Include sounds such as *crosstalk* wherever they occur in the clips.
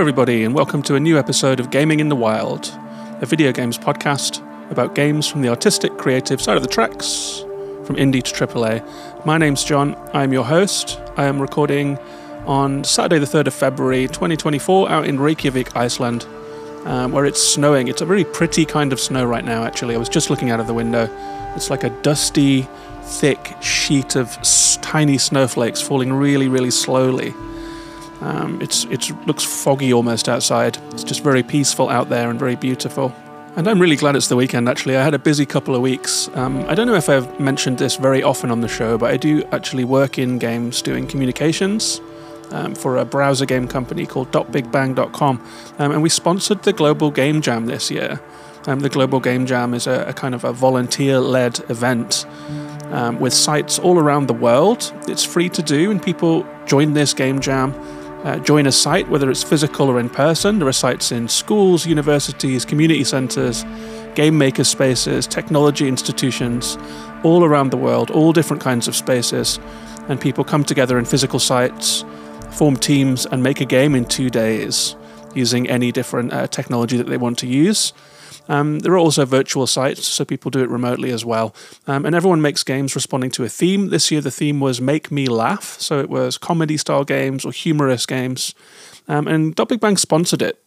Hello, everybody, and welcome to a new episode of Gaming in the Wild, a video games podcast about games from the artistic, creative side of the tracks, from indie to AAA. My name's John, I'm your host. I am recording on Saturday, the 3rd of February 2024, out in Reykjavik, Iceland, um, where it's snowing. It's a very pretty kind of snow right now, actually. I was just looking out of the window. It's like a dusty, thick sheet of s- tiny snowflakes falling really, really slowly. Um, it's it looks foggy almost outside. It's just very peaceful out there and very beautiful. And I'm really glad it's the weekend. Actually, I had a busy couple of weeks. Um, I don't know if I've mentioned this very often on the show, but I do actually work in games doing communications um, for a browser game company called .bigbang.com, um, and we sponsored the Global Game Jam this year. Um, the Global Game Jam is a, a kind of a volunteer-led event um, with sites all around the world. It's free to do, and people join this game jam uh, join a site, whether it's physical or in person. There are sites in schools, universities, community centres, game maker spaces, technology institutions, all around the world, all different kinds of spaces. And people come together in physical sites, form teams, and make a game in two days using any different uh, technology that they want to use. Um, there are also virtual sites, so people do it remotely as well. Um, and everyone makes games responding to a theme. This year, the theme was Make Me Laugh. So it was comedy style games or humorous games. Um, and Big Bang sponsored it.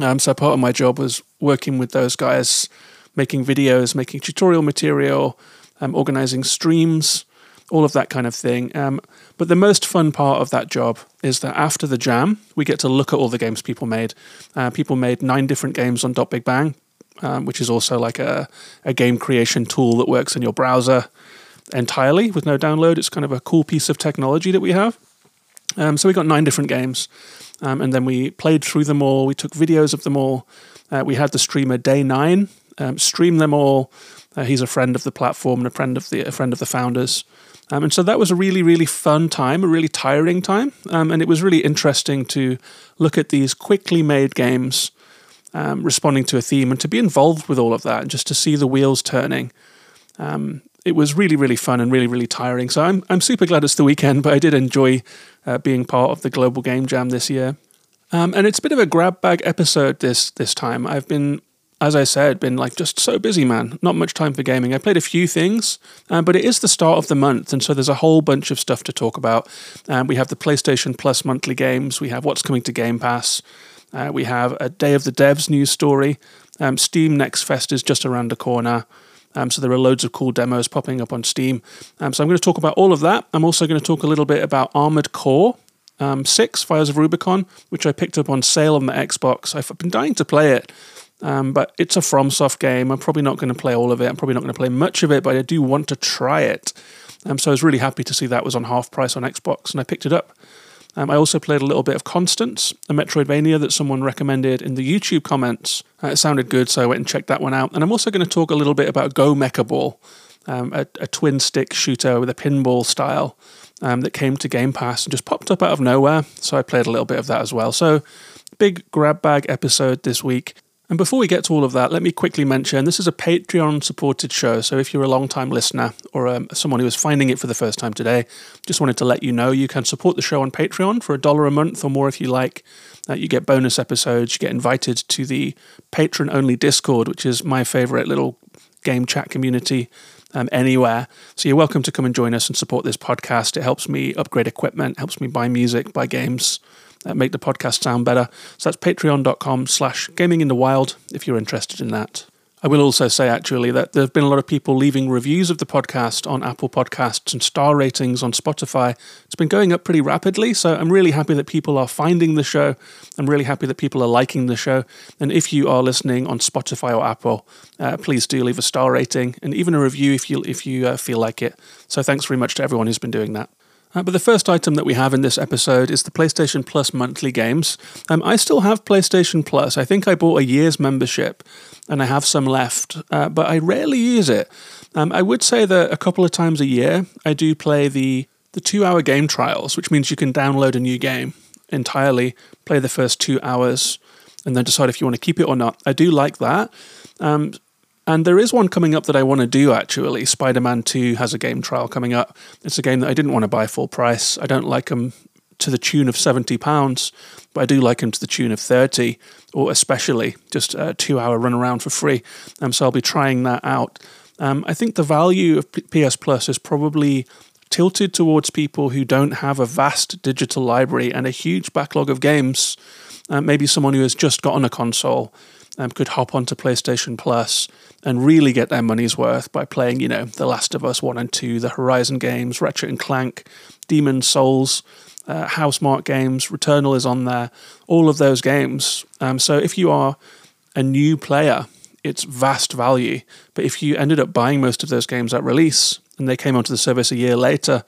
Um, so part of my job was working with those guys, making videos, making tutorial material, um, organizing streams, all of that kind of thing. Um, but the most fun part of that job is that after the jam, we get to look at all the games people made. Uh, people made nine different games on Dot Big Bang um, which is also like a, a game creation tool that works in your browser entirely with no download. It's kind of a cool piece of technology that we have. Um, so we got nine different games, um, and then we played through them all. We took videos of them all. Uh, we had the streamer Day Nine um, stream them all. Uh, he's a friend of the platform and a friend of the a friend of the founders. Um, and so that was a really, really fun time, a really tiring time. Um, and it was really interesting to look at these quickly made games um, responding to a theme and to be involved with all of that and just to see the wheels turning. Um, it was really, really fun and really, really tiring. So I'm, I'm super glad it's the weekend, *laughs* but I did enjoy uh, being part of the Global Game Jam this year. Um, and it's a bit of a grab bag episode this this time. I've been, as I said, been like just so busy, man. Not much time for gaming. I played a few things, uh, but it is the start of the month, and so there's a whole bunch of stuff to talk about. Um, we have the PlayStation Plus monthly games. We have what's coming to Game Pass. Uh, we have a Day of the Devs news story. Um, Steam Next Fest is just around the corner. Um, so there are loads of cool demos popping up on Steam. Um, so I'm going to talk about all of that. I'm also going to talk a little bit about Armored Core um, 6, Fires of Rubicon, which I picked up on sale on the Xbox. I've been dying to play it. Um, but it's a FromSoft game. I'm probably not going to play all of it. I'm probably not going to play much of it, but I do want to try it. Um, so I was really happy to see that was on half price on Xbox, and I picked it up. Um, I also played a little bit of Constance, a Metroidvania that someone recommended in the YouTube comments. Uh, it sounded good, so I went and checked that one out. And I'm also going to talk a little bit about Go Mecha Ball, um, a, a, twin stick shooter with a pinball style um, that came to Game Pass and just popped up out of nowhere. So I played a little bit of that as well. So, big grab bag episode this week. And before we get to all of that, let me quickly mention this is a Patreon supported show. So if you're a long time listener or um, someone who is finding it for the first time today, just wanted to let you know you can support the show on Patreon for a dollar a month or more if you like. Uh, you get bonus episodes, you get invited to the patron only Discord, which is my favorite little game chat community. Um, anywhere. So you're welcome to come and join us and support this podcast. It helps me upgrade equipment, helps me buy music, buy games, uh, make the podcast sound better. So that's patreon.com slash gaming in the wild if you're interested in that. I will also say actually that there have been a lot of people leaving reviews of the podcast on Apple Podcasts and star ratings on Spotify. It's been going up pretty rapidly, so I'm really happy that people are finding the show. I'm really happy that people are liking the show. And if you are listening on Spotify or Apple, uh, please do leave a star rating and even a review if you if you uh, feel like it. So thanks very much to everyone who's been doing that. Uh, but the first item that we have in this episode is the PlayStation Plus monthly games. Um, I still have PlayStation Plus. I think I bought a year's membership and I have some left, uh, but I rarely use it. Um, I would say that a couple of times a year I do play the, the two hour game trials, which means you can download a new game entirely, play the first two hours, and then decide if you want to keep it or not. I do like that. Um, and there is one coming up that I want to do actually. Spider Man 2 has a game trial coming up. It's a game that I didn't want to buy full price. I don't like them to the tune of seventy pounds, but I do like them to the tune of thirty, or especially just a two-hour run around for free. Um, so I'll be trying that out. Um, I think the value of PS Plus is probably tilted towards people who don't have a vast digital library and a huge backlog of games. Uh, maybe someone who has just gotten a console um, could hop onto PlayStation Plus and really get their money's worth by playing, you know, The Last of Us 1 and 2, the Horizon games, Ratchet and Clank, Demon's Souls, uh, Housemarque games, Returnal is on there, all of those games. Um, so if you are a new player, it's vast value. But if you ended up buying most of those games at release and they came onto the service a year later,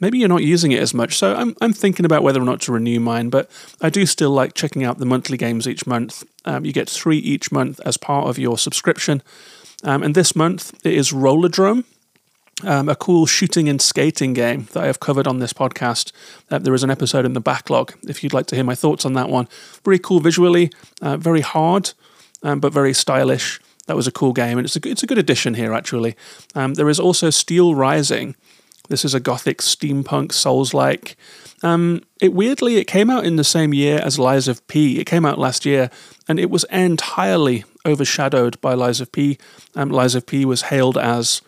maybe you're not using it as much. So I'm, I'm thinking about whether or not to renew mine, but I do still like checking out the monthly games each month. Um, you get three each month as part of your subscription. Um, and this month it is Rollerdrome. Um, a cool shooting and skating game that I have covered on this podcast. Uh, there is an episode in the backlog if you'd like to hear my thoughts on that one. Very cool visually, uh, very hard, um, but very stylish. That was a cool game, and it's a, it's a good addition here, actually. Um, there is also Steel Rising, this is a gothic steampunk Souls like. Um, it weirdly it came out in the same year as Lies of P. It came out last year, and it was entirely overshadowed by Lies of P. Um, Lies of P was hailed as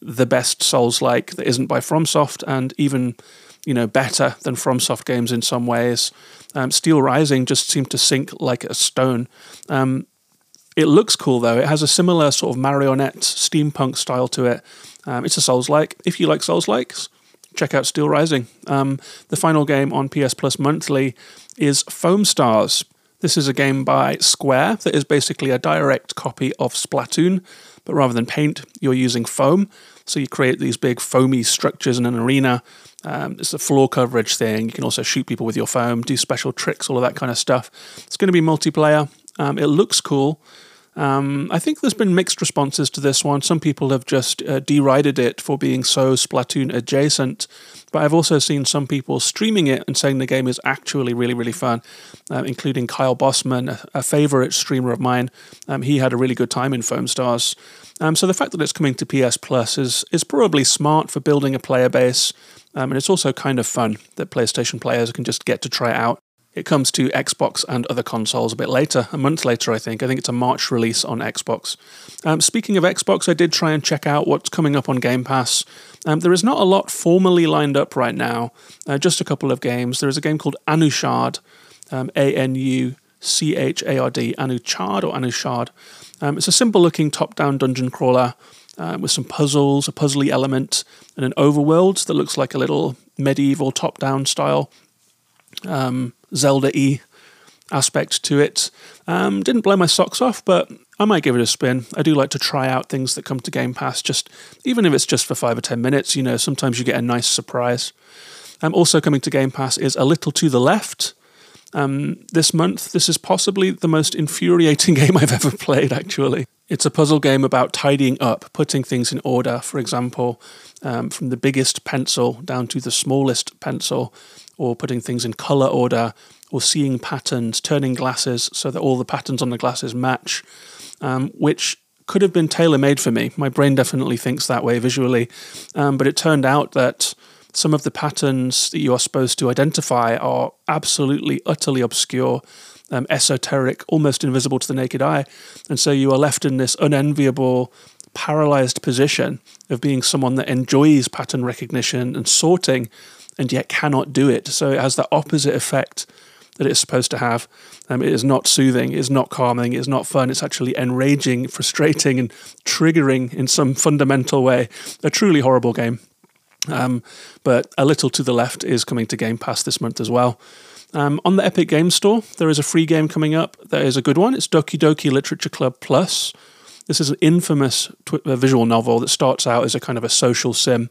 the best Souls like that isn't by FromSoft, and even you know better than FromSoft games in some ways. Um, Steel Rising just seemed to sink like a stone. Um, it looks cool though. It has a similar sort of marionette steampunk style to it. Um, it's a Souls like. If you like Souls likes, check out Steel Rising. Um, the final game on PS Plus monthly is Foam Stars. This is a game by Square that is basically a direct copy of Splatoon, but rather than paint, you're using foam. So you create these big foamy structures in an arena. Um, it's a floor coverage thing. You can also shoot people with your foam, do special tricks, all of that kind of stuff. It's going to be multiplayer. Um, it looks cool. Um, I think there's been mixed responses to this one. Some people have just uh, derided it for being so Splatoon adjacent, but I've also seen some people streaming it and saying the game is actually really, really fun, uh, including Kyle Bosman, a, a favorite streamer of mine. Um, he had a really good time in Foam Stars. Um, so the fact that it's coming to PS Plus is is probably smart for building a player base, um, and it's also kind of fun that PlayStation players can just get to try it out. It comes to Xbox and other consoles a bit later, a month later, I think. I think it's a March release on Xbox. Um, speaking of Xbox, I did try and check out what's coming up on Game Pass. Um, there is not a lot formally lined up right now, uh, just a couple of games. There is a game called Anuchard, um, A N U C H A R D, Anuchard or Anushard. Um, it's a simple looking top down dungeon crawler. Uh, with some puzzles, a puzzly element, and an overworld that looks like a little medieval top down style um, Zelda E aspect to it. Um, didn't blow my socks off, but I might give it a spin. I do like to try out things that come to Game Pass, just even if it's just for five or ten minutes. You know, sometimes you get a nice surprise. Um, also coming to Game Pass is A Little to the Left. Um, this month, this is possibly the most infuriating *laughs* game I've ever played, actually. It's a puzzle game about tidying up, putting things in order. For example, um, from the biggest pencil down to the smallest pencil, or putting things in color order, or seeing patterns, turning glasses so that all the patterns on the glasses match, um, which could have been tailor made for me. My brain definitely thinks that way visually, um, but it turned out that some of the patterns that you are supposed to identify are absolutely, utterly obscure. Um, esoteric, almost invisible to the naked eye. And so you are left in this unenviable, paralyzed position of being someone that enjoys pattern recognition and sorting, and yet cannot do it. So it has the opposite effect that it's supposed to have. Um, it is not soothing, it is not calming, it is not fun. It's actually enraging, frustrating, and triggering in some fundamental way. A truly horrible game. Um, but A Little to the Left is coming to Game Pass this month as well. Um, on the Epic Game Store, there is a free game coming up. That is a good one. It's Doki Doki Literature Club Plus. This is an infamous tw- visual novel that starts out as a kind of a social sim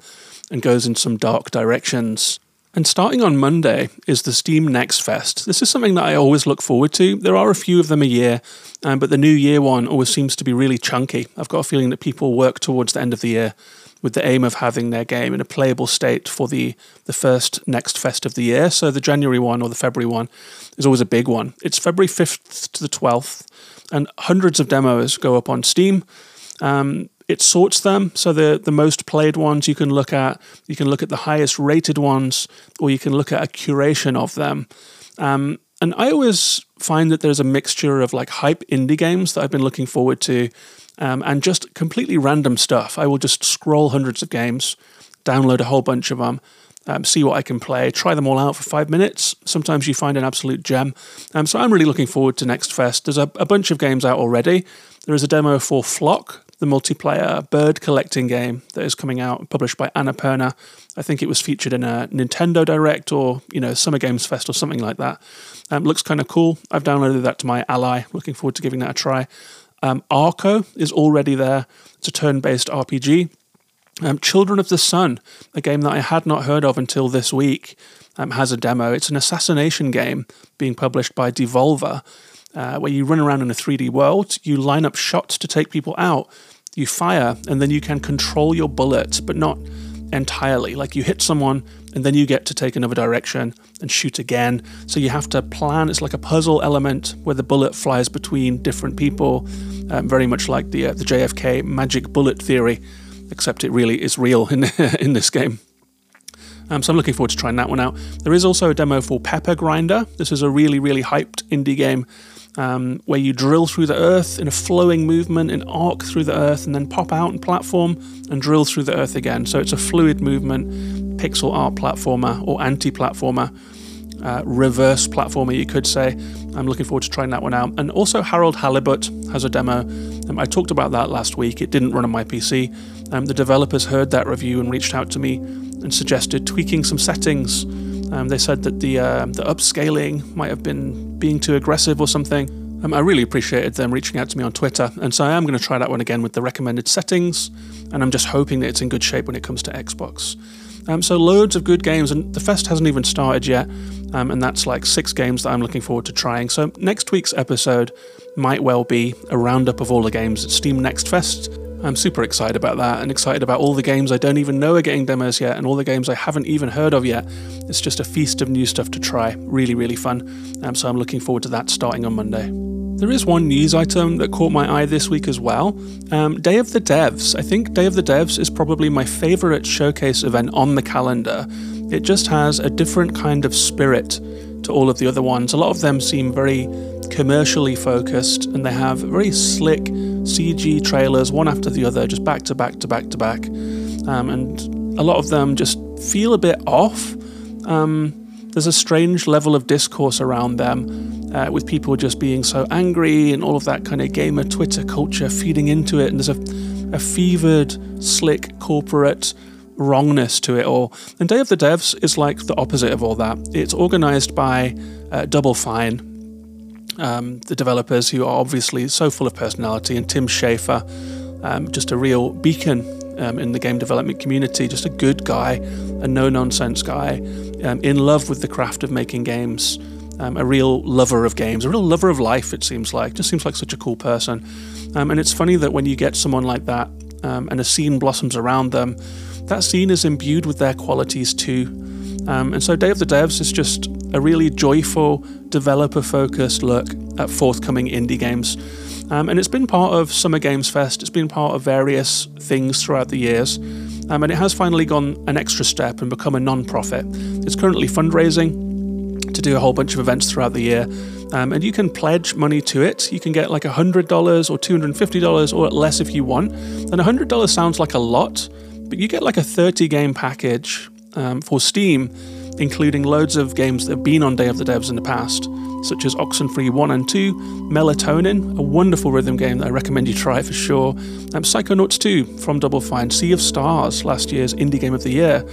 and goes in some dark directions. And starting on Monday is the Steam Next Fest. This is something that I always look forward to. There are a few of them a year, um, but the New Year one always seems to be really chunky. I've got a feeling that people work towards the end of the year with the aim of having their game in a playable state for the, the first Next Fest of the year. So the January one or the February one is always a big one. It's February 5th to the 12th, and hundreds of demos go up on Steam. Um, it sorts them. So the the most played ones you can look at, you can look at the highest rated ones, or you can look at a curation of them. Um, and I always find that there's a mixture of like hype indie games that I've been looking forward to, um, and just completely random stuff. I will just scroll hundreds of games, download a whole bunch of them, um, see what I can play, try them all out for five minutes. Sometimes you find an absolute gem. Um, so I'm really looking forward to Next Fest. There's a, a bunch of games out already. There is a demo for Flock, the multiplayer bird collecting game that is coming out, published by Annapurna. I think it was featured in a Nintendo Direct or you know Summer Games Fest or something like that. Um, looks kind of cool. I've downloaded that to my Ally. Looking forward to giving that a try. Um, Arco is already there. It's a turn-based RPG. Um, Children of the Sun, a game that I had not heard of until this week, um, has a demo. It's an assassination game being published by Devolver, uh, where you run around in a 3D world, you line up shots to take people out, you fire, and then you can control your bullets, but not entirely. Like you hit someone, and then you get to take another direction and shoot again. So you have to plan. It's like a puzzle element where the bullet flies between different people, um, very much like the uh, the JFK magic bullet theory except it really is real in *laughs* in this game. Um, so I'm looking forward to trying that one out. There is also a demo for Pepper Grinder. This is a really, really hyped indie game um, where you drill through the earth in a flowing movement, an arc through the earth, and then pop out and platform and drill through the earth again. So it's a fluid movement, pixel art platformer or anti platformer uh, reverse platformer, you could say. I'm looking forward to trying that one out. And also, Harold Halibut has a demo. Um, I talked about that last week. It didn't run on my PC. Um, the developers heard that review and reached out to me and suggested tweaking some settings. Um, they said that the uh, the upscaling might have been being too aggressive or something. Um, I really appreciated them reaching out to me on Twitter, and so I am going to try that one again with the recommended settings. And I'm just hoping that it's in good shape when it comes to Xbox. Um, so loads of good games, and the fest hasn't even started yet, um, and that's like six games that I'm looking forward to trying. So next week's episode might well be a roundup of all the games at Steam Next Fest. I'm super excited about that, and excited about all the games I don't even know are getting demos yet, and all the games I haven't even heard of yet. It's just a feast of new stuff to try. Really, really fun. Um, so I'm looking forward to that starting on Monday. There is one news item that caught my eye this week as well. Um, Day of the Devs. I think Day of the Devs is probably my favourite showcase event on the calendar. It just has a different kind of spirit to all of the other ones. A lot of them seem very commercially focused and they have very slick CG trailers, one after the other, just back to back to back to back. Um, and a lot of them just feel a bit off. Um, there's a strange level of discourse around them, uh, with people just being so angry and all of that kind of gamer Twitter culture feeding into it. And there's a, a fevered, slick corporate wrongness to it all. And Day of the Devs is like the opposite of all that. It's organized by uh, Double Fine, um, the developers who are obviously so full of personality, and Tim Schafer, um, just a real beacon um, in the game development community, just a good guy, a no nonsense guy, um, in love with the craft of making games, um, a real lover of games, a real lover of life, it seems like. Just seems like such a cool person. Um, and it's funny that when you get someone like that um, and a scene blossoms around them, that scene is imbued with their qualities too. Um, and so Day of the Devs is just a really joyful, developer focused look at forthcoming indie games. Um, and it's been part of Summer Games Fest, it's been part of various things throughout the years. Um, and it has finally gone an extra step and become a non profit. It's currently fundraising to do a whole bunch of events throughout the year. Um, and you can pledge money to it. You can get like $100 or $250 or less if you want. And $100 sounds like a lot, but you get like a 30 game package um, for Steam, including loads of games that have been on Day of the Devs in the past such as Oxenfree 1 and 2, Melatonin, a wonderful rhythm game that I recommend you try for sure, and Psychonauts 2 from Double Fine, Sea of Stars, last year's Indie Game of the Year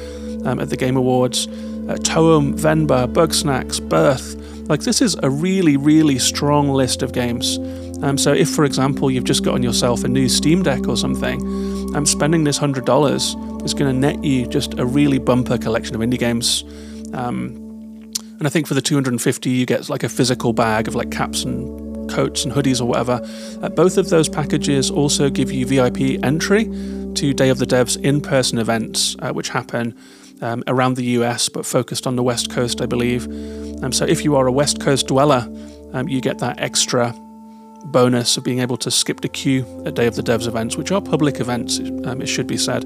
um, at the Game Awards, uh, Toem, Venba, Bugsnax, Birth. Like, this is a really, really strong list of games. Um, so, if, for example, you've just gotten yourself a new Steam Deck or something, um, spending this $100 is going to net you just a really bumper collection of indie games. Um, and I think for the 250, you get like a physical bag of like caps and coats and hoodies or whatever. Uh, both of those packages also give you VIP entry to Day of the Devs in person events, uh, which happen um, around the US but focused on the West Coast, I believe. Um, so if you are a West Coast dweller, um, you get that extra bonus of being able to skip the queue at Day of the Devs events, which are public events, um, it should be said.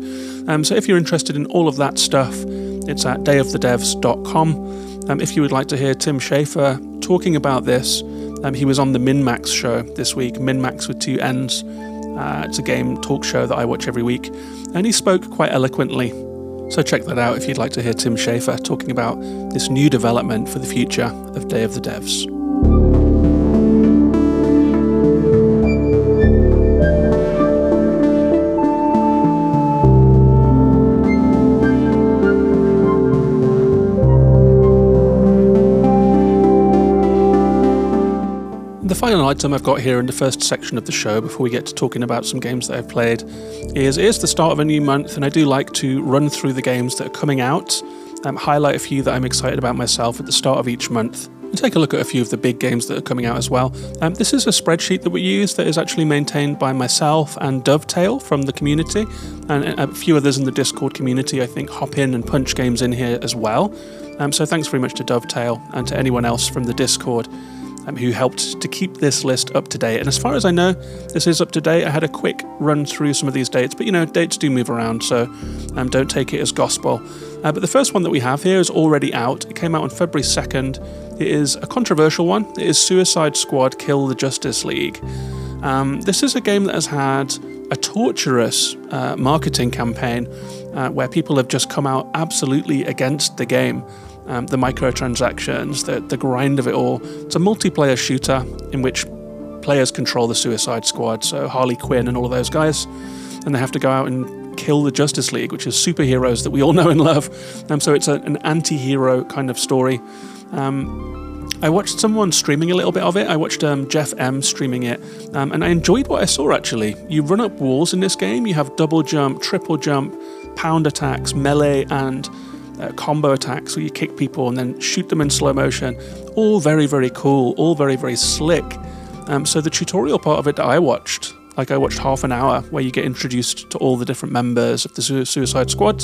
Um, so if you're interested in all of that stuff, it's at dayofthedevs.com. Um, if you would like to hear Tim Schafer talking about this, um, he was on the MinMax show this week, MinMax with two N's. Uh, it's a game talk show that I watch every week, and he spoke quite eloquently. So check that out if you'd like to hear Tim Schafer talking about this new development for the future of Day of the Devs. Item I've got here in the first section of the show before we get to talking about some games that I've played is it is the start of a new month, and I do like to run through the games that are coming out, um, highlight a few that I'm excited about myself at the start of each month, and take a look at a few of the big games that are coming out as well. Um, this is a spreadsheet that we use that is actually maintained by myself and Dovetail from the community, and a few others in the Discord community, I think, hop in and punch games in here as well. Um, so thanks very much to Dovetail and to anyone else from the Discord um, who helped to keep this list up to date. And as far as I know, this is up to date. I had a quick run through some of these dates, but you know, dates do move around, so um, don't take it as gospel. Uh, but the first one that we have here is already out. It came out on February 2nd. It is a controversial one. It is Suicide Squad Kill the Justice League. Um, this is a game that has had a torturous uh, marketing campaign uh, where people have just come out absolutely against the game um, the microtransactions, the, the grind of it all. It's a multiplayer shooter in which players control the Suicide Squad, so Harley Quinn and all of those guys, and they have to go out and kill the Justice League, which is superheroes that we all *laughs* know and love. Um, so it's a, an anti hero kind of story. Um, I watched someone streaming a little bit of it. I watched um, Jeff M streaming it, um, and I enjoyed what I saw actually. You run up walls in this game, you have double jump, triple jump, pound attacks, melee, and uh, combo attacks where you kick people and then shoot them in slow motion. All very, very cool, all very, very slick. Um, so the tutorial part of it that I watched, like I watched half an hour where you get introduced to all the different members of the su- Suicide Squad,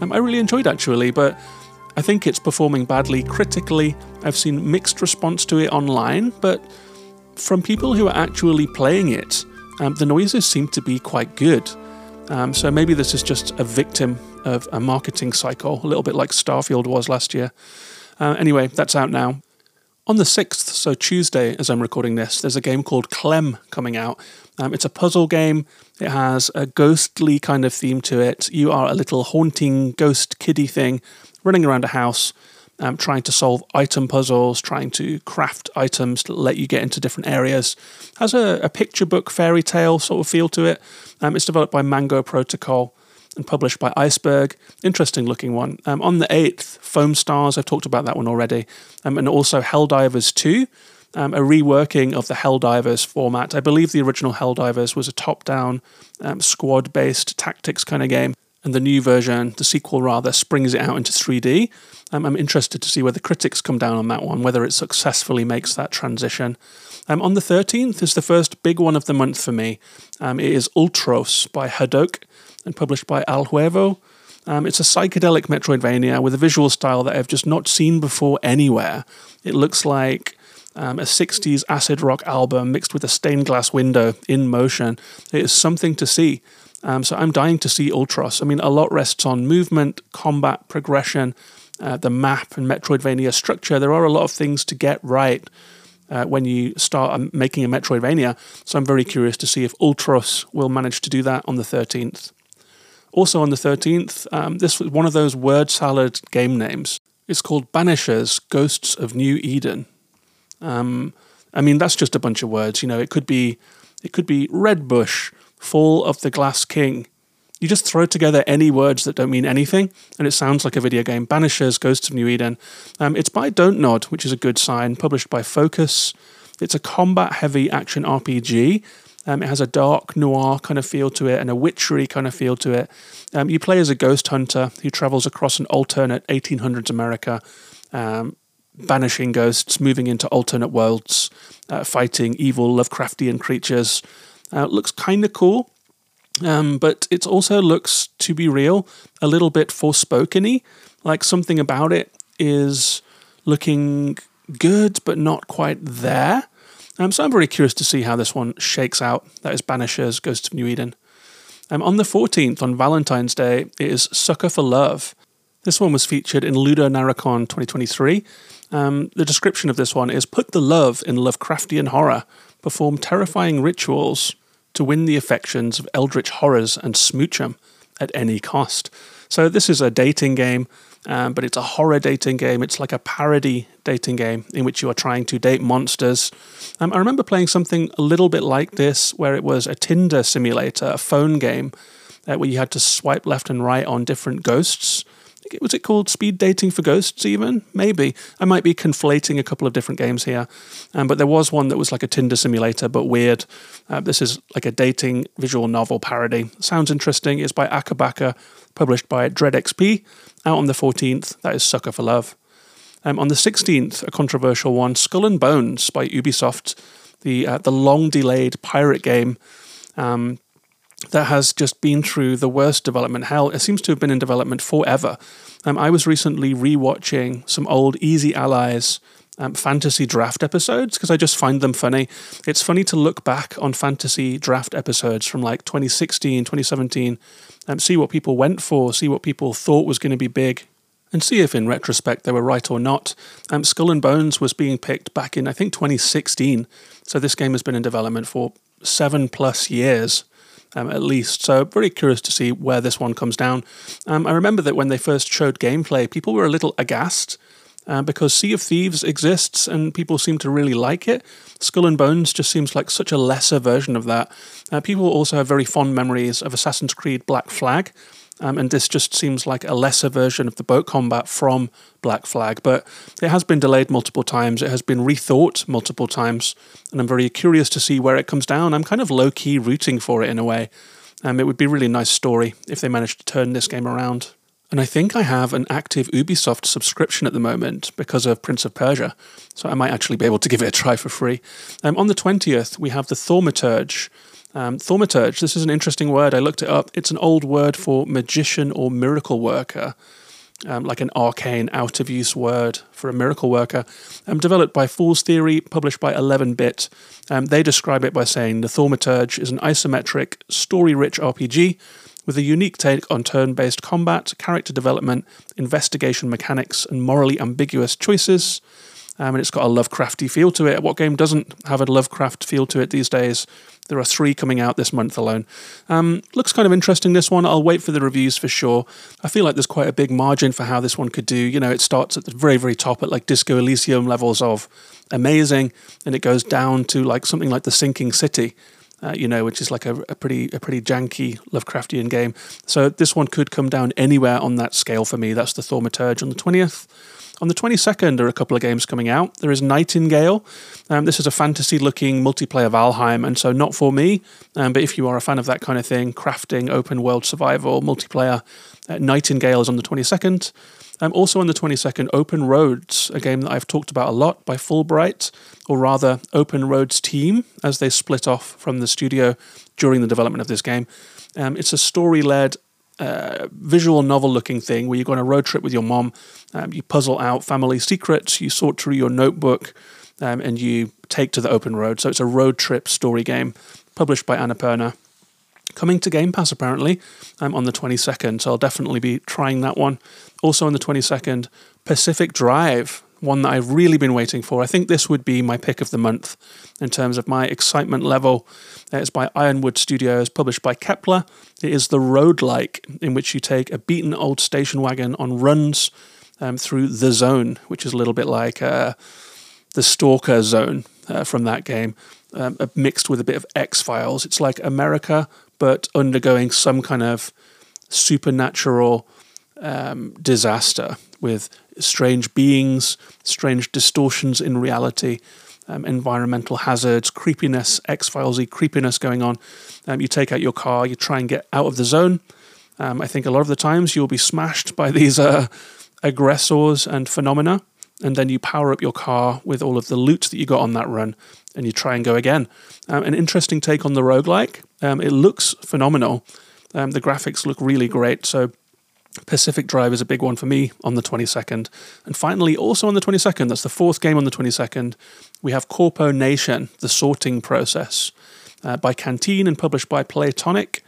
um, I really enjoyed actually, but I think it's performing badly critically. I've seen mixed response to it online, but from people who are actually playing it, um, the noises seem to be quite good. Um, so maybe this is just a victim of a marketing cycle, a little bit like Starfield was last year. Uh, anyway, that's out now. On the 6th, so Tuesday, as I'm recording this, there's a game called Clem coming out. Um, it's a puzzle game. It has a ghostly kind of theme to it. You are a little haunting ghost kiddie thing running around a house, um, trying to solve item puzzles, trying to craft items to let you get into different areas. Has a, a picture book fairy tale sort of feel to it. Um, it's developed by Mango Protocol and published by Iceberg. Interesting looking one. Um, on the 8th, Foam Stars, I've talked about that one already, um, and also Helldivers 2. Um, a reworking of the Helldivers format. I believe the original Helldivers was a top down, um, squad based tactics kind of game, and the new version, the sequel rather, springs it out into 3D. Um, I'm interested to see whether critics come down on that one, whether it successfully makes that transition. Um, on the 13th is the first big one of the month for me. Um, it is Ultros by Hadouken and published by El Huervo. Um, it's a psychedelic Metroidvania with a visual style that I've just not seen before anywhere. It looks like um, a 60s acid rock album mixed with a stained glass window in motion. It is something to see. Um, so I'm dying to see Ultros. I mean, a lot rests on movement, combat, progression, uh, the map, and Metroidvania structure. There are a lot of things to get right. Uh, when you start um, making a Metroidvania. So I'm very curious to see if Ultros will manage to do that on the 13th. Also on the 13th, um, this was one of those word salad game names. It's called Banishers Ghosts of New Eden. Um, I mean, that's just a bunch of words. You know, it could be, it could be Red Bush, Fall of the Glass King. You just throw together any words that don't mean anything, and it sounds like a video game. Banishers Ghosts of New Eden. Um, it's by Don't Nod, which is a good sign. Published by Focus. It's a combat-heavy action RPG um, it has a dark noir kind of feel to it and a witchery kind of feel to it. Um, you play as a ghost hunter who travels across an alternate 1800s America, um, banishing ghosts, moving into alternate worlds, uh, fighting evil Lovecraftian creatures. Uh, looks kind of cool, um, but it also looks, to be real, a little bit forespokeny. Like something about it is looking good, but not quite there. Um, so I'm very curious to see how this one shakes out. That is Banishers Ghosts of New Eden. Um, on the 14th, on Valentine's Day, it is Sucker for Love. This one was featured in Ludo Ludonarracon 2023. Um, the description of this one is Put the love in Lovecraftian horror, perform terrifying rituals to win the affections of eldritch horrors and smooch them at any cost. So, this is a dating game um, but it's a horror dating game. It's like a parody dating game in which you are trying to date monsters. Um, I remember playing something a little bit like this, where it was a Tinder simulator, a phone game, uh, where you had to swipe left and right on different ghosts. Was it called Speed Dating for Ghosts, even? Maybe. I might be conflating a couple of different games here. Um, but there was one that was like a Tinder simulator, but weird. Uh, this is like a dating visual novel parody. Sounds interesting. It's by Akabaka, published by Dread XP. Out on the 14th, that is Sucker for Love. Um, on the 16th, a controversial one, Skull and Bones by Ubisoft, the uh, the long delayed pirate game um, that has just been through the worst development hell. It seems to have been in development forever. Um, I was recently rewatching some old Easy Allies um, fantasy draft episodes because I just find them funny. It's funny to look back on fantasy draft episodes from like 2016, 2017, and see what people went for, see what people thought was going to be big, and see if in retrospect they were right or not. Um, Skull and Bones was being picked back in, I think, 2016. So this game has been in development for seven plus years. Um, at least. So, very curious to see where this one comes down. Um, I remember that when they first showed gameplay, people were a little aghast uh, because Sea of Thieves exists and people seem to really like it. Skull and Bones just seems like such a lesser version of that. Uh, people also have very fond memories of Assassin's Creed Black Flag. Um, and this just seems like a lesser version of the boat combat from Black Flag. But it has been delayed multiple times. It has been rethought multiple times. And I'm very curious to see where it comes down. I'm kind of low key rooting for it in a way. Um, it would be a really nice story if they managed to turn this game around. And I think I have an active Ubisoft subscription at the moment because of Prince of Persia. So I might actually be able to give it a try for free. Um, on the 20th, we have the Thaumaturge. Um, Thaumaturge, this is an interesting word. I looked it up. It's an old word for magician or miracle worker. Um, like an arcane, out of use word for a miracle worker, um, developed by Fool's Theory, published by 11 bit. Um, they describe it by saying the Thaumaturge is an isometric, story rich RPG with a unique take on turn based combat, character development, investigation mechanics, and morally ambiguous choices. Um, and it's got a Lovecrafty feel to it. What game doesn't have a Lovecraft feel to it these days? There are three coming out this month alone. Um, looks kind of interesting, this one. I'll wait for the reviews for sure. I feel like there's quite a big margin for how this one could do. You know, it starts at the very, very top at like Disco Elysium levels of amazing, and it goes down to like something like The Sinking City uh, you know, which is like a, a, pretty a pretty janky Lovecraftian game. So this one could come down anywhere on that scale for me. That's the Thaumaturge on the twentieth. On the 22nd, there are a couple of games coming out. There is Nightingale. Um, this is a fantasy looking multiplayer Valheim, and so not for me. Um, but if you are a fan of that kind of thing, crafting, open world survival, multiplayer, uh, Nightingale is on the 22nd. Um, also on the 22nd, Open Roads, a game that I've talked about a lot by Fulbright, or rather, Open Roads team, as they split off from the studio during the development of this game. Um, it's a story led uh, visual novel looking thing where you go on a road trip with your mom, um, you puzzle out family secrets, you sort through your notebook, um, and you take to the open road. So it's a road trip story game published by Annapurna. Coming to Game Pass apparently um, on the 22nd, so I'll definitely be trying that one. Also on the 22nd, Pacific Drive, one that I've really been waiting for. I think this would be my pick of the month in terms of my excitement level. It's by Ironwood Studios, published by Kepler. It is the road-like, in which you take a beaten old station wagon on runs um, through the zone, which is a little bit like uh, the Stalker zone uh, from that game, um, mixed with a bit of X Files. It's like America, but undergoing some kind of supernatural um, disaster with strange beings, strange distortions in reality, um, environmental hazards, creepiness, X Filesy creepiness going on. Um, you take out your car, you try and get out of the zone. Um, I think a lot of the times you'll be smashed by these uh, aggressors and phenomena, and then you power up your car with all of the loot that you got on that run, and you try and go again. Um, an interesting take on the roguelike. Um, it looks phenomenal. Um, the graphics look really great. So Pacific Drive is a big one for me on the 22nd. And finally, also on the 22nd, that's the fourth game on the 22nd, we have Corpo Nation, The Sorting Process, uh, by Canteen and published by Playtonic.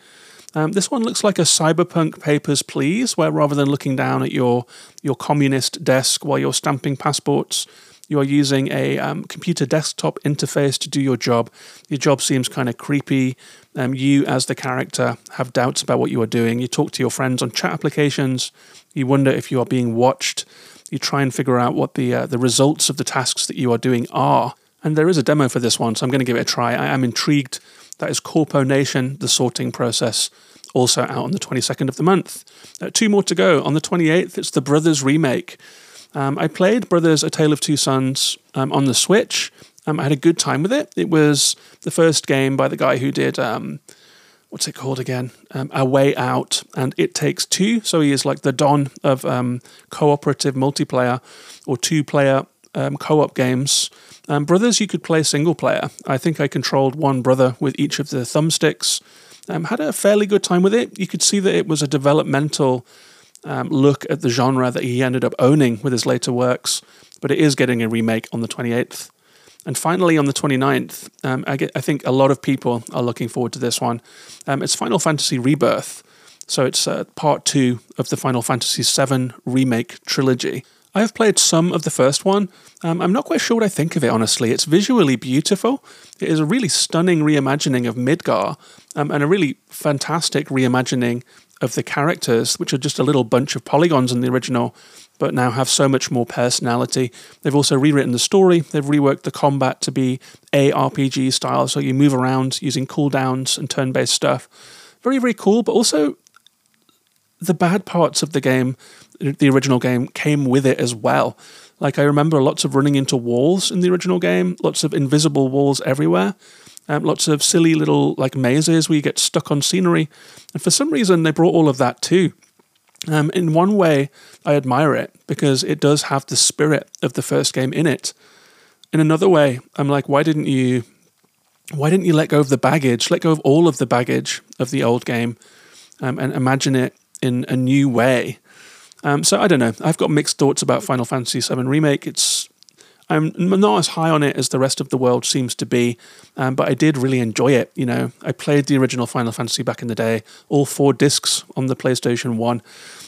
Um, this one looks like a cyberpunk Papers, Please, where rather than looking down at your, your communist desk while you're stamping passports, you are using a um, computer desktop interface to do your job. Your job seems kind of creepy. Um, you, as the character, have doubts about what you are doing. You talk to your friends on chat applications. You wonder if you are being watched. You try and figure out what the uh, the results of the tasks that you are doing are. And there is a demo for this one, so I'm going to give it a try. I am intrigued. That is Corpo Nation, the sorting process, also out on the 22nd of the month. Uh, two more to go. On the 28th, it's the Brothers remake. Um, I played Brothers: A Tale of Two Sons um, on the Switch. Um, I had a good time with it. It was the first game by the guy who did um, what's it called again? Um, a Way Out and It Takes Two. So he is like the don of um, cooperative multiplayer or two-player co-op games. Brothers, you could play single player. I think I controlled one brother with each of the thumbsticks. Had a fairly good time with it. You could see that it was a developmental um, look at the genre that he ended up owning with his later works, but it is getting a remake on the 28th. And finally, on the 29th, um, I, get, I, think a lot of people are looking forward to this one. Um, it's Final Fantasy Rebirth. So it's uh, part two of the Final Fantasy VII remake trilogy. I have played some of the first one. Um, I'm not quite sure what I think of it, honestly. It's visually beautiful. It is a really stunning reimagining of Midgar um, and a really fantastic reimagining of the characters, which are just a little bunch of polygons in the original, but now have so much more personality. They've also rewritten the story, they've reworked the combat to be ARPG style, so you move around using cooldowns and turn based stuff. Very, very cool, but also the bad parts of the game, the original game, came with it as well. Like, I remember lots of running into walls in the original game, lots of invisible walls everywhere. Um, lots of silly little like mazes where you get stuck on scenery. And for some reason, they brought all of that too. Um, in one way, I admire it because it does have the spirit of the first game in it. In another way, I'm like, why didn't you? Why didn't you let go of the baggage? Let go of all of the baggage of the old game, um, and imagine it in a new way. Um, so I don't know. I've got mixed thoughts about Final Fantasy VII Remake. It's I'm not as high on it as the rest of the world seems to be, um, but I did really enjoy it. You know, I played the original Final Fantasy back in the day, all four discs on the PlayStation One.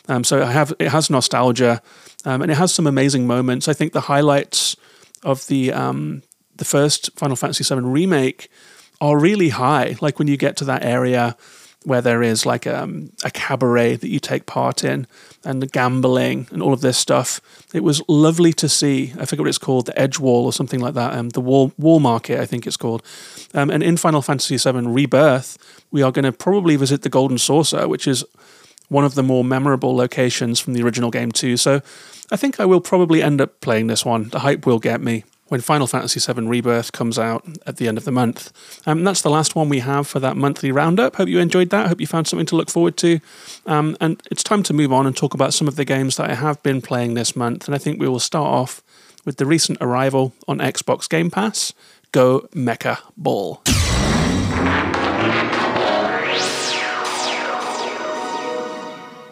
Um, so I have it has nostalgia, um, and it has some amazing moments. I think the highlights of the um, the first Final Fantasy VII remake are really high. Like when you get to that area where there is like um, a cabaret that you take part in and the gambling and all of this stuff. It was lovely to see. I forget what it's called, the Edge Wall or something like that. Um, the Wall Wall Market, I think it's called. Um, and in Final Fantasy VII Rebirth, we are going to probably visit the Golden Saucer, which is one of the more memorable locations from the original game too. So I think I will probably end up playing this one. The hype will get me when Final Fantasy VII Rebirth comes out at the end of the month. Um, that's the last one we have for that monthly roundup. Hope you enjoyed that. Hope you found something to look forward to. Um, and it's time to move on and talk about some of the games that I have been playing this month. And I think we will start off with the recent arrival on Xbox Game Pass Go Mecha Ball.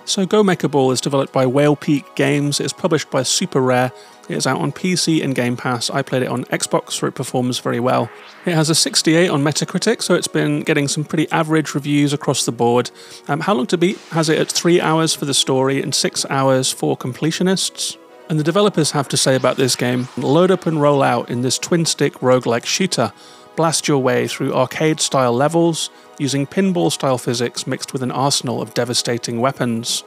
So Go Mecha Ball is developed by Whale Peak Games. It's published by Super Rare it is out on PC and Game Pass. I played it on Xbox, where it performs very well. It has a 68 on Metacritic, so it's been getting some pretty average reviews across the board. Um, How Long to Beat has it at 3 hours for the story and 6 hours for completionists. And the developers have to say about this game load up and roll out in this twin stick roguelike shooter. Blast your way through arcade style levels using pinball style physics mixed with an arsenal of devastating weapons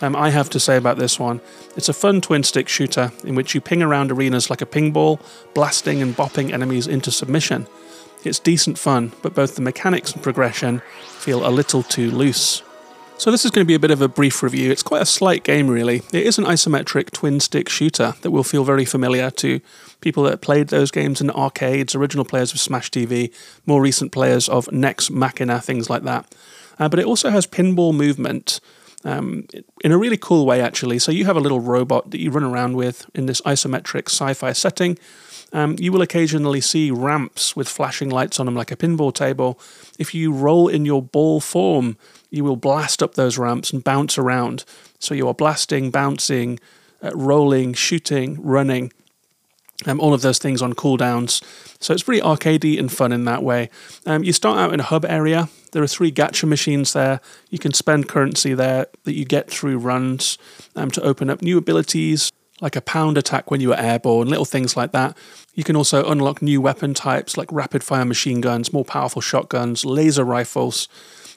um, I have to say about this one. It's a fun twin stick shooter in which you ping around arenas like a ping ball, blasting and bopping enemies into submission. It's decent fun, but both the mechanics and progression feel a little too loose. So, this is going to be a bit of a brief review. It's quite a slight game, really. It is an isometric twin stick shooter that will feel very familiar to people that played those games in arcades, original players of Smash TV, more recent players of Nex Machina, things like that. Uh, but it also has pinball movement um, in a really cool way, actually. So you have a little robot that you run around with in this isometric sci fi setting. um, you will occasionally see ramps with flashing lights on them like a pinball table. If you roll in your ball form, you will blast up those ramps and bounce around. So you are blasting, bouncing, uh, rolling, shooting, running, um, all of those things on cooldowns. So it's pretty arcadey and fun in that way. Um, you start out in a hub area. There are three gacha machines there. You can spend currency there that you get through runs um, to open up new abilities, like a pound attack when you are airborne, little things like that. You can also unlock new weapon types like rapid fire machine guns, more powerful shotguns, laser rifles,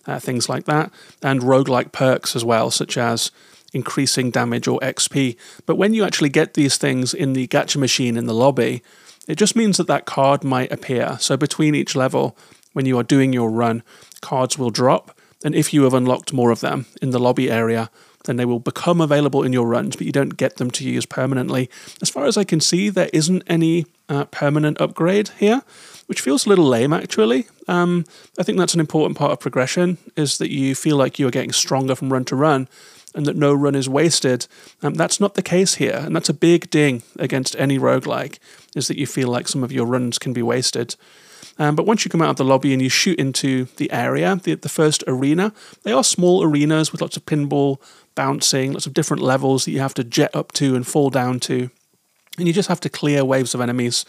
uh, things like that, and roguelike perks as well, such as increasing damage or XP. But when you actually get these things in the gacha machine in the lobby, it just means that that card might appear. So between each level, when you are doing your run, cards will drop. And if you have unlocked more of them in the lobby area, then they will become available in your runs, but you don't get them to use permanently. As far as I can see, there isn't any uh, permanent upgrade here, which feels a little lame actually. Um, I think that's an important part of progression, is that you feel like you are getting stronger from run to run, and that no run is wasted. Um, that's not the case here, and that's a big ding against any roguelike, is that you feel like some of your runs can be wasted. Um, but once you come out of the lobby and you shoot into the area, the, the first arena, they are small arenas with lots of pinball bouncing, lots of different levels that you have to jet up to and fall down to. And you just have to clear waves of enemies.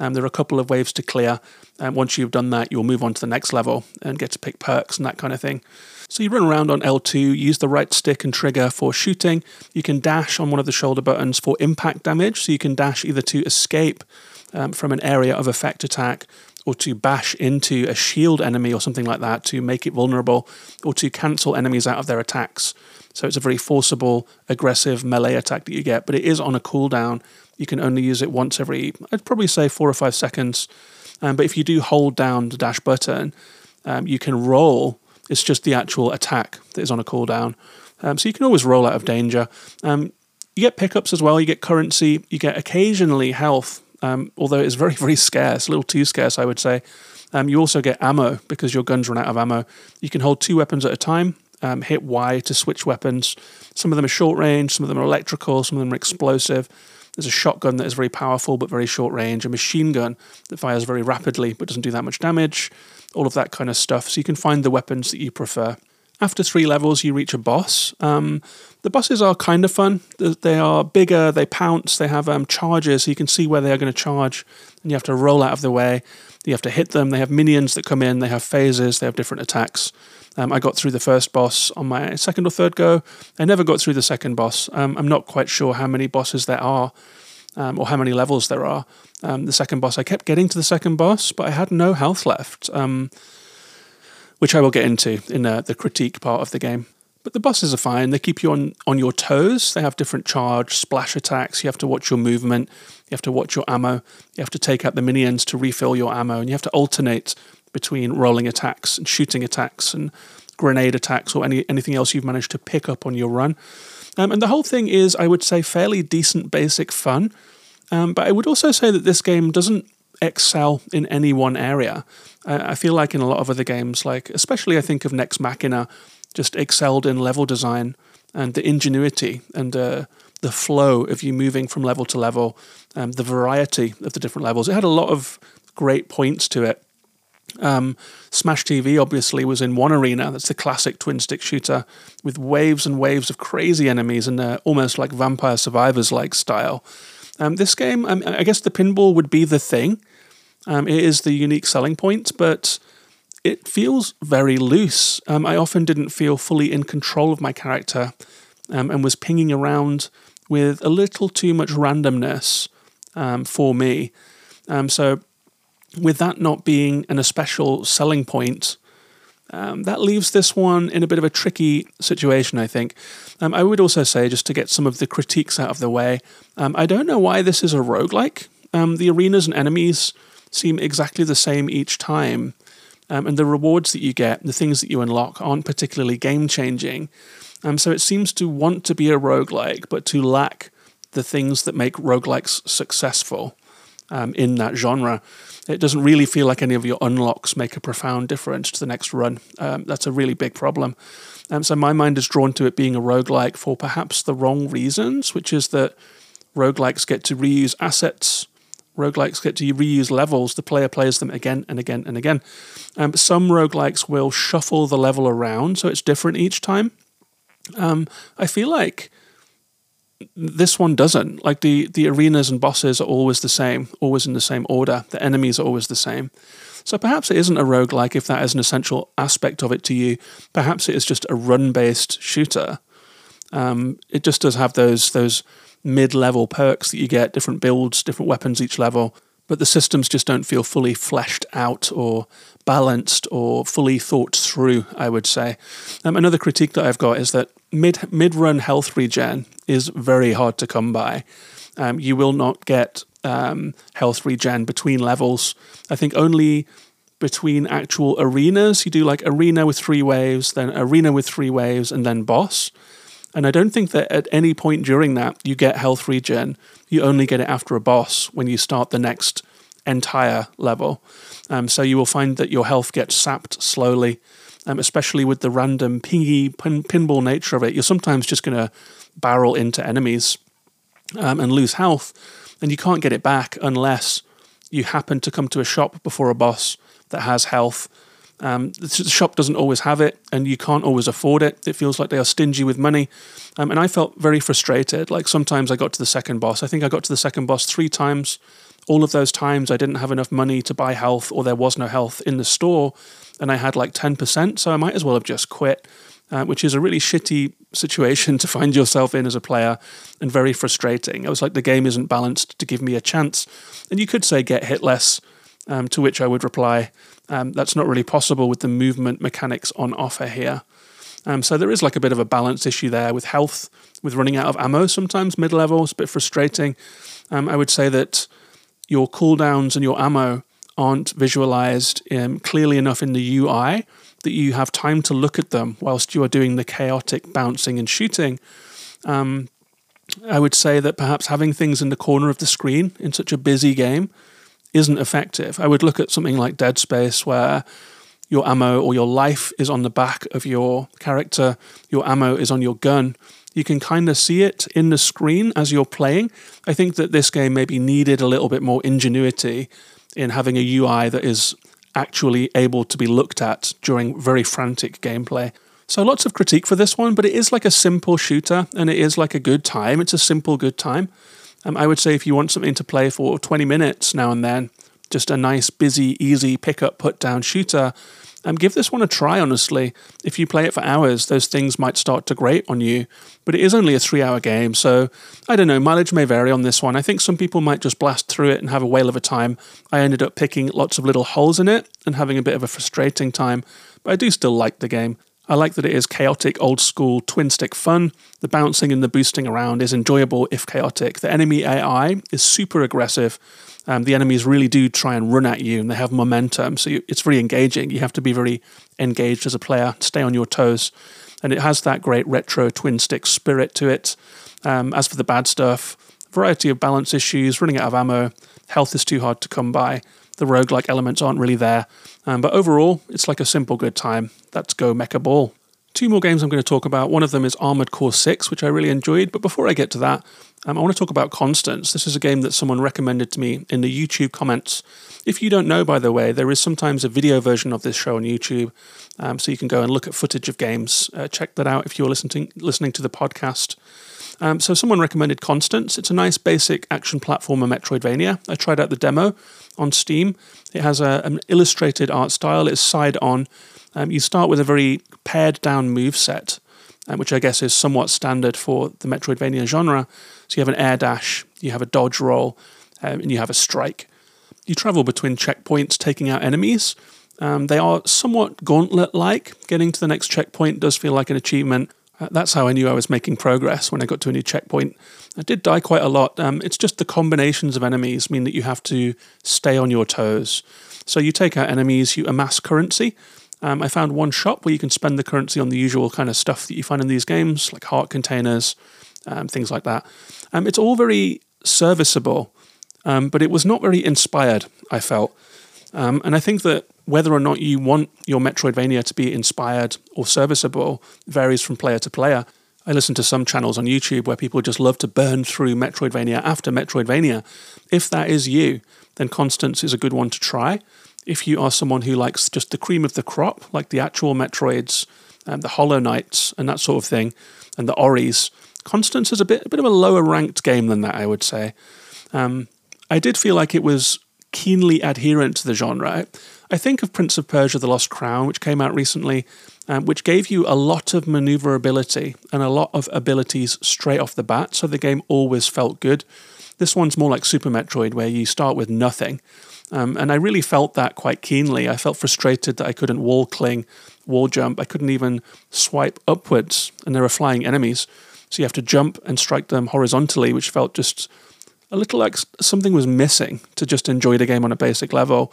Um, there are a couple of waves to clear. And once you've done that, you'll move on to the next level and get to pick perks and that kind of thing. So you run around on L2, use the right stick and trigger for shooting. You can dash on one of the shoulder buttons for impact damage. So you can dash either to escape um, from an area of effect attack or to bash into a shield enemy or something like that to make it vulnerable or to cancel enemies out of their attacks. So it's a very forcible, aggressive melee attack that you get, but it is on a cooldown. You can only use it once every, I'd probably say four or five seconds. Um, but if you do hold down the dash button, um, you can roll it's just the actual attack that is on a cooldown. Um, so you can always roll out of danger. Um, you get pickups as well. You get currency. You get occasionally health, um, although it's very, *laughs* very scarce, a little too scarce, I would say. Um, you also get ammo because your guns run out of ammo. You can hold two weapons at a time. Hit Y to switch weapons. Some of them are short range, some of them are electrical, some of them are explosive. There's a shotgun that is very powerful but very short range, a machine gun that fires very rapidly but doesn't do that much damage all of that kind of stuff. So you can find the weapons that you prefer. After three levels, you reach a boss. Um, the bosses are kind of fun. They are bigger, they pounce, they have um, charges, so you can see where they are going to charge, and you have to roll out of the way. You have to hit them. They have minions that come in, they have phases, they have different attacks. Um, I got through the first boss on my second or third go. I never got through the second boss. Um, I'm not quite sure how many bosses there are um, or how many levels there are. Um, the second boss, I kept getting to the second boss, but I had no health left, um, which I will get into in uh, the critique part of the game. But the bosses are fine. They keep you on, on your toes. They have different charge, splash attacks. You have to watch your movement. You have to watch your ammo. You have to take out the minions to refill your ammo. And you have to alternate between rolling attacks and shooting attacks and grenade attacks or any, anything else you've managed to pick up on your run. Um, and the whole thing is, I would say, fairly decent basic fun. Um, but I would also say that this game doesn't excel in any one area. I feel like in a lot of other games, like especially I think of Nex Machina, just excelled in level design and the ingenuity and uh, the flow of you moving from level to level, um, the variety of the different levels. It had a lot of great points to it. Um, Smash TV obviously was in one arena. That's the classic twin stick shooter with waves and waves of crazy enemies and uh, almost like Vampire Survivors like style. Um, this game, um, I guess the pinball would be the thing. Um, it is the unique selling point, but it feels very loose. Um, I often didn't feel fully in control of my character um, and was pinging around with a little too much randomness um, for me. so with that not being an especial selling point, um, that leaves this one in a bit of a tricky situation, I think. Um, I would also say, just to get some of the critiques out of the way, um, I don't know why this is a roguelike. Um, the arenas and enemies seem exactly the same each time, um, and the rewards that you get, the things that you unlock, aren't particularly game changing. Um, so it seems to want to be a roguelike, but to lack the things that make roguelikes successful in that genre it doesn't really feel like any of your unlocks make a profound difference to the next run. Um, that's a really big problem. Um, so my mind is drawn to it being a roguelike for perhaps the wrong reasons, which is that roguelikes get to reuse assets roguelikes get to reuse levels, the player plays them again and again and again. Um, some roguelikes will shuffle the level around so it's different each time. Um, I feel like this one doesn't. Like the, the arenas and bosses are always the same, always in the same order. The enemies are always the same. So perhaps it isn't a roguelike if that is an essential aspect of it to you. Perhaps it is just a run based shooter. Um, it just does have those those mid level perks that you get, different builds, different weapons each level, but the systems just don't feel fully fleshed out or balanced or fully thought through, I would say. Um, another critique that I've got is that mid mid run health regen is very hard to come by. Um, you will not get um, health regen between levels. I think only between actual arenas. You do like arena with three waves, then arena with three waves, and then boss. And I don't think that at any point during that you get health regen. You only get it after a boss when you start the next entire level. Um, so you will find that your health gets sapped slowly, um, especially with the random pingy pin- pinball nature of it. You're sometimes just going to barrel into enemies um, and lose health, and you can't get it back unless you happen to come to a shop before a boss that has health um, the shop doesn't always have it, and you can't always afford it. It feels like they are stingy with money, um, and I felt very frustrated. Like sometimes I got to the second boss. I think I got to the second boss three times. All of those times I didn't have enough money to buy health, or there was no health in the store, and I had like ten percent. So I might as well have just quit. Uh, which is a really shitty situation *laughs* to find yourself in as a player and very frustrating. I was like, the game isn't balanced to give me a chance. And you could say get hit less, um, to which I would reply, um, that's not really possible with the movement mechanics on offer here. Um, so there is like a bit of a balance issue there with health, with running out of ammo sometimes mid level. It's a bit frustrating. Um, I would say that your cooldowns and your ammo aren't visualized um, clearly enough in the UI that you have time to look at them whilst you are doing the chaotic bouncing and shooting. Um, I would say that perhaps having things in the corner of the screen in such a busy game isn't effective. I would look at something like Dead Space where your ammo or your life is on the back of your character, your ammo is on your gun. You can kind of see it in the screen as you're playing. I think that this game maybe needed a little bit more ingenuity in having a UI that is actually able to be looked at during very frantic gameplay. So lots of critique for this one, but it is like a simple shooter and it is like a good time. It's a simple good time. Um, I would say if you want something to play for 20 minutes now and then, just a nice, busy, easy pick up, put down shooter, um, give this one a try, honestly. If you play it for hours, those things might start to grate on you, but it is only a three hour game, so I don't know, mileage may vary on this one. I think some people might just blast through it and have a whale of a time. I ended up picking lots of little holes in it and having a bit of a frustrating time, but I do still like the game. I like that it is chaotic, old school, twin stick fun. The bouncing and the boosting around is enjoyable if chaotic. The enemy AI is super aggressive. Um, the enemies really do try and run at you and they have momentum. So you, it's very engaging. You have to be very engaged as a player, stay on your toes. And it has that great retro twin stick spirit to it. Um, as for the bad stuff, variety of balance issues, running out of ammo, health is too hard to come by. The roguelike elements aren't really there. Um, but overall, it's like a simple good time. That's Go Mecha Ball. Two more games I'm going to talk about. One of them is Armored Core 6, which I really enjoyed. But before I get to that, um, I want to talk about Constance. This is a game that someone recommended to me in the YouTube comments. If you don't know, by the way, there is sometimes a video version of this show on YouTube, um, so you can go and look at footage of games. Uh, check that out if you're listening listening to the podcast. Um, so someone recommended Constance. It's a nice basic action platformer Metroidvania. I tried out the demo on Steam. It has a, an illustrated art style. It's side on. Um, you start with a very pared down move set, um, which I guess is somewhat standard for the Metroidvania genre. So you have an air dash, you have a dodge roll, um, and you have a strike. You travel between checkpoints, taking out enemies. Um, they are somewhat gauntlet like. Getting to the next checkpoint does feel like an achievement. Uh, that's how I knew I was making progress when I got to a new checkpoint. I did die quite a lot. Um, it's just the combinations of enemies mean that you have to stay on your toes. So you take out enemies, you amass currency. Um, I found one shop where you can spend the currency on the usual kind of stuff that you find in these games, like heart containers, um, things like that. Um, it's all very serviceable, um, but it was not very inspired, I felt. Um, and I think that whether or not you want your Metroidvania to be inspired or serviceable varies from player to player. I listen to some channels on YouTube where people just love to burn through Metroidvania after Metroidvania. If that is you, then Constance is a good one to try. If you are someone who likes just the cream of the crop, like the actual Metroids, um, the Hollow Knights, and that sort of thing, and the Oris, Constance is a bit a bit of a lower ranked game than that, I would say. Um, I did feel like it was keenly adherent to the genre. I think of Prince of Persia: The Lost Crown, which came out recently, um, which gave you a lot of maneuverability and a lot of abilities straight off the bat, so the game always felt good. This one's more like Super Metroid, where you start with nothing. Um, and I really felt that quite keenly. I felt frustrated that I couldn't wall cling, wall jump. I couldn't even swipe upwards, and there are flying enemies. So you have to jump and strike them horizontally, which felt just a little like something was missing to just enjoy the game on a basic level.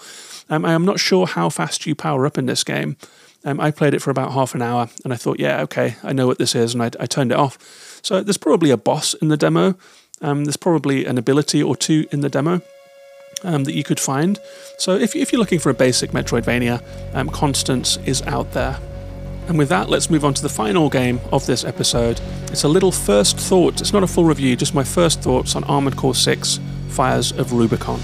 Um, I am not sure how fast you power up in this game. Um, I played it for about half an hour and I thought, yeah, okay, I know what this is, and I, I turned it off. So there's probably a boss in the demo. Um, there's probably an ability or two in the demo um, that you could find. So if, if you're looking for a basic Metroidvania, um, Constance is out there. And with that, let's move on to the final game of this episode. It's a little first thought. It's not a full review, just my first thoughts on Armored Core 6 Fires of Rubicon.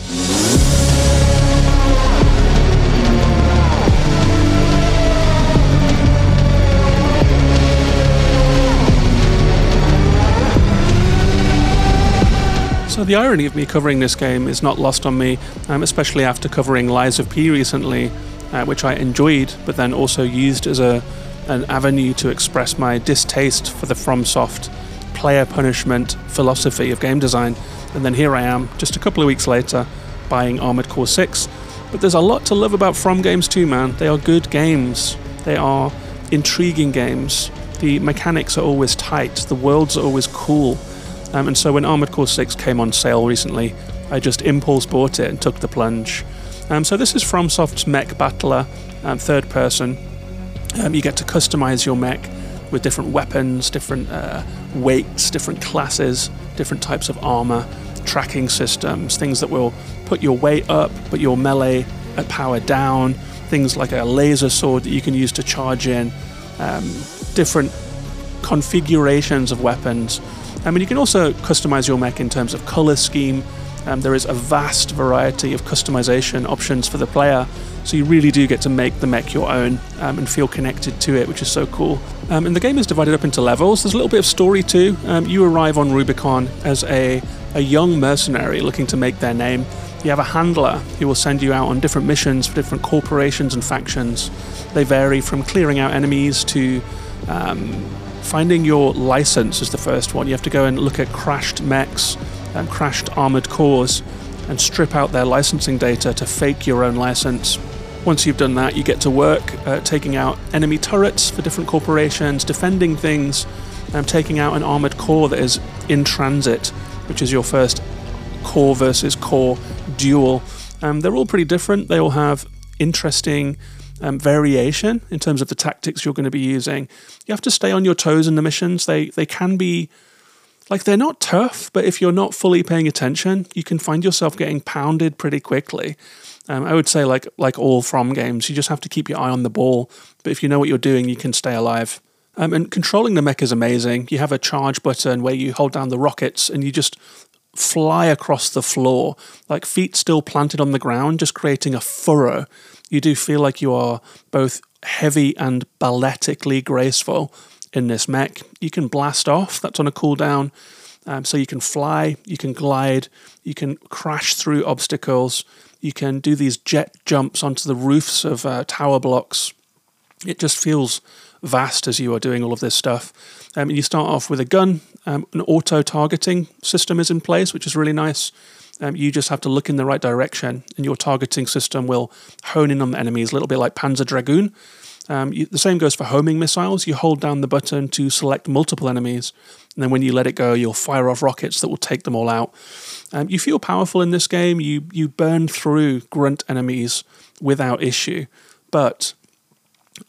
So the irony of me covering this game is not lost on me, um, especially after covering Lies of P recently, uh, which I enjoyed, but then also used as a an avenue to express my distaste for the FromSoft player punishment philosophy of game design. And then here I am, just a couple of weeks later, buying Armored Core 6. But there's a lot to love about From games too, man. They are good games. They are intriguing games. The mechanics are always tight. The worlds are always cool. Um, and so when Armored Core 6 came on sale recently, I just impulse bought it and took the plunge. Um, so this is FromSoft's Mech Battler, um, third person. Um, you get to customize your mech with different weapons, different uh, weights, different classes, different types of armor, tracking systems, things that will put your weight up, but your melee power down, things like a laser sword that you can use to charge in, um, different configurations of weapons I mean, you can also customize your mech in terms of color scheme. Um, there is a vast variety of customization options for the player, so you really do get to make the mech your own um, and feel connected to it, which is so cool. Um, and the game is divided up into levels. There's a little bit of story too. Um, you arrive on Rubicon as a, a young mercenary looking to make their name. You have a handler who will send you out on different missions for different corporations and factions. They vary from clearing out enemies to um, Finding your license is the first one. You have to go and look at crashed mechs and crashed armored cores and strip out their licensing data to fake your own license. Once you've done that, you get to work uh, taking out enemy turrets for different corporations, defending things, and taking out an armored core that is in transit, which is your first core versus core duel. Um, they're all pretty different. They all have interesting um, variation in terms of the tactics you're going to be using. You have to stay on your toes in the missions. They they can be like they're not tough, but if you're not fully paying attention, you can find yourself getting pounded pretty quickly. Um, I would say like like all from games, you just have to keep your eye on the ball. But if you know what you're doing, you can stay alive. Um, and controlling the mech is amazing. You have a charge button where you hold down the rockets and you just fly across the floor, like feet still planted on the ground, just creating a furrow you do feel like you are both heavy and balletically graceful in this mech. You can blast off, that's on a cooldown. Um, so you can fly, you can glide, you can crash through obstacles, you can do these jet jumps onto the roofs of uh, tower blocks. It just feels vast as you are doing all of this stuff. Um, you start off with a gun, um, an auto targeting system is in place, which is really nice. Um, you just have to look in the right direction, and your targeting system will hone in on the enemies, a little bit like Panzer Dragoon. Um, you, the same goes for homing missiles. You hold down the button to select multiple enemies, and then when you let it go, you'll fire off rockets that will take them all out. Um, you feel powerful in this game. You you burn through grunt enemies without issue, but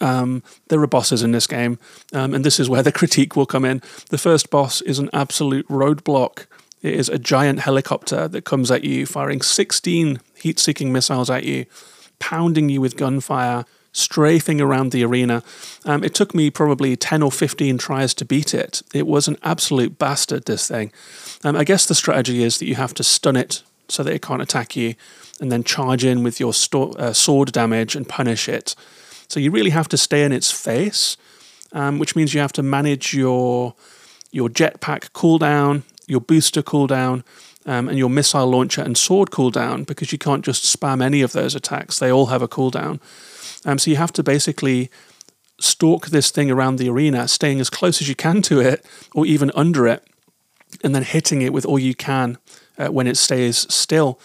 um, there are bosses in this game, um, and this is where the *laughs* critique will come in. The first boss is an absolute roadblock it is a giant helicopter that comes at you, firing 16 heat seeking missiles at you, pounding you with gunfire, strafing around the arena. Um, it took me probably 10 or 15 tries to beat it. It was an absolute bastard, this thing. Um, I guess the strategy is that you have to stun it so that it can't attack you, and then charge in with your sto- uh, sword damage and punish it. So you really have to stay in its face, um, which means you have to manage your your jetpack cooldown, your booster cooldown, um, and your missile launcher and sword cooldown because you can't just spam any of those attacks. They all have a cooldown. Um, so you have to basically stalk this thing around the arena, staying as close as you can to it or even under it, and then hitting it with all you can uh, when it stays still.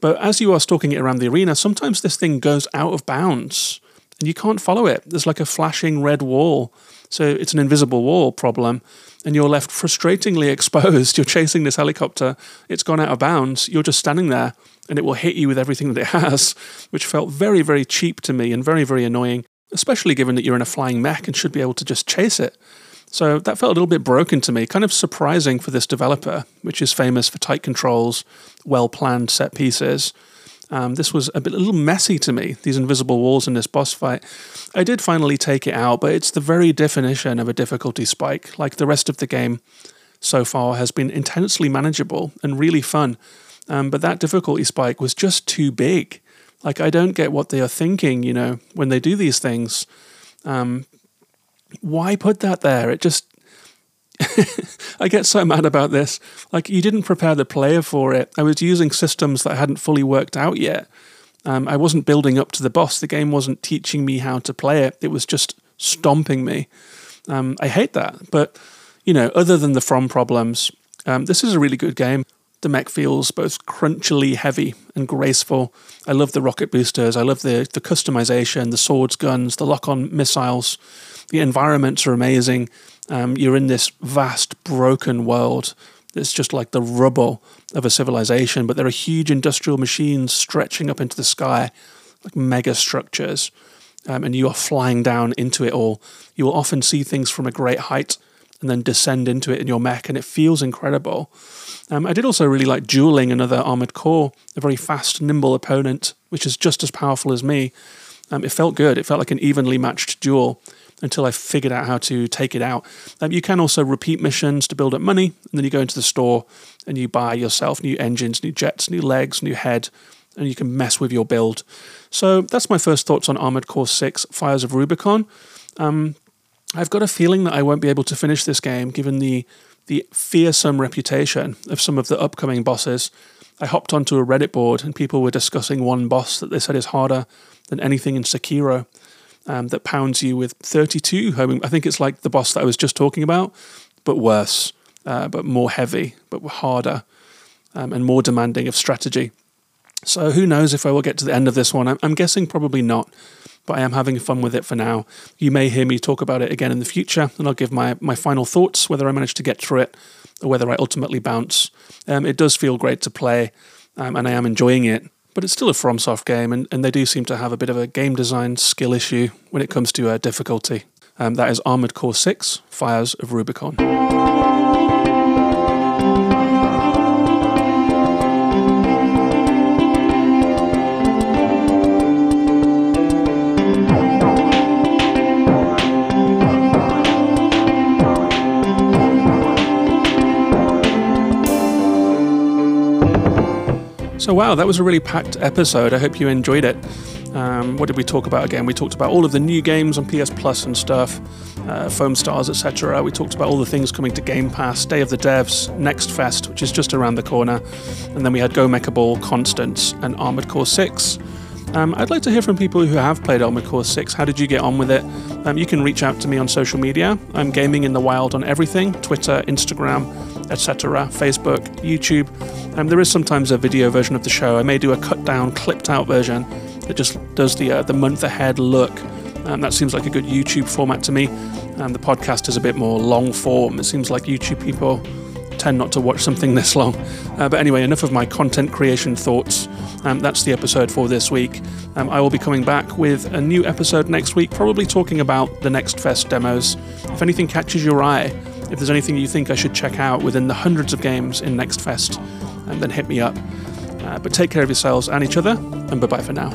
But as you are stalking it around the arena, sometimes this thing goes out of bounds and you can't follow it. There's like a flashing red wall. So it's an invisible wall problem and you're left frustratingly *laughs* exposed. You're chasing this helicopter, it's gone out of bounds, you're just standing there, and it will hit you with everything that it *laughs* has, which felt very, very cheap to me and very, very annoying, especially given that you're in a flying mech and should be able to just chase it. So that felt a little bit broken to me, kind of surprising for this developer, which is famous for tight controls, well planned set pieces, um, this was a, bit, a little messy to me, these invisible walls in this boss fight. I did finally take it out, but it's the very definition of a difficulty spike. Like the rest of the game so far has been intensely manageable and really fun. Um, but that difficulty spike was just too big. Like, I don't get what they are thinking, you know, when they do these things. Um, why put that there? It just *laughs* I get so mad about this. Like, you didn't prepare the player for it. I was using systems that hadn't fully worked out yet. Um, I wasn't building up to the boss. The game wasn't teaching me how to play it. It was just stomping me. Um, I hate that. But, you know, other than the From problems, um, this is a really good game. The mech feels both crunchily heavy and graceful. I love the rocket boosters. I love the, the customization, the swords, guns, the lock on missiles. The environments are amazing. Um, you're in this vast, broken world that's just like the rubble of a civilization, but there are huge industrial machines stretching up into the sky, like mega structures, um, and you are flying down into it all. You will often see things from a great height and then descend into it in your mech, and it feels incredible. Um, I did also really like dueling another armored core, a very fast, nimble opponent, which is just as powerful as me. Um, it felt good. It felt like an evenly matched duel until I figured out how to take it out. Um, you can also repeat missions to build up money, and then you go into the store and you buy yourself new engines, new jets, new legs, new head, and you can mess with your build. So that's my first thoughts on Armored Core 6 Fires of Rubicon. Um, I've got a feeling that I won't be able to finish this game given the the fearsome reputation of some of the upcoming bosses. I hopped onto a Reddit board and people were discussing one boss that they said is harder than anything in Sekiro um, that pounds you with 32 homing. I think it's like the boss that I was just talking about, but worse, uh, but more heavy, but harder, um, and more demanding of strategy. So who knows if I will get to the end of this one? I'm, I'm guessing probably not, but I am having fun with it for now. You may hear me talk about it again in the future, and I'll give my, my final thoughts, whether I manage to get through it or whether I ultimately bounce. Um, it does feel great to play, um, and I am enjoying it but it's still a FromSoft game, and, and they do seem to have a bit of a game design skill issue when it comes to uh, difficulty. Um, that is Armored Core 6 Fires of Rubicon. So, wow, that was a really packed episode. I hope you enjoyed it. Um, what did we talk about again? We talked about all of the new games on PS Plus and stuff, uh, Foam Stars, etc. We talked about all the things coming to Game Pass, Day of the Devs, Next Fest, which is just around the corner, and then we had Go Mecha Ball, Constance, and Armored Core 6. Um, I'd like to hear from people who have played Armored Core 6. How did you get on with it? Um, you can reach out to me on social media. I'm gaming in the wild on everything Twitter, Instagram, etc., Facebook, YouTube. Um, there is sometimes a video version of the show. I may do a cut down, clipped out version that just does the uh, the month ahead look. Um, that seems like a good YouTube format to me. And the podcast is a bit more long form. It seems like YouTube people tend not to watch something *laughs* this long. Uh, but anyway, enough of my content creation thoughts. Um, that's the episode for this week. Um, I will be coming back with a new episode next week, probably talking about the Next Fest demos. If anything catches your eye, if there's anything you think I should check out within the hundreds of games in Next Fest, um, then hit me up. Uh, but take care of yourselves and each other, and bye bye for now.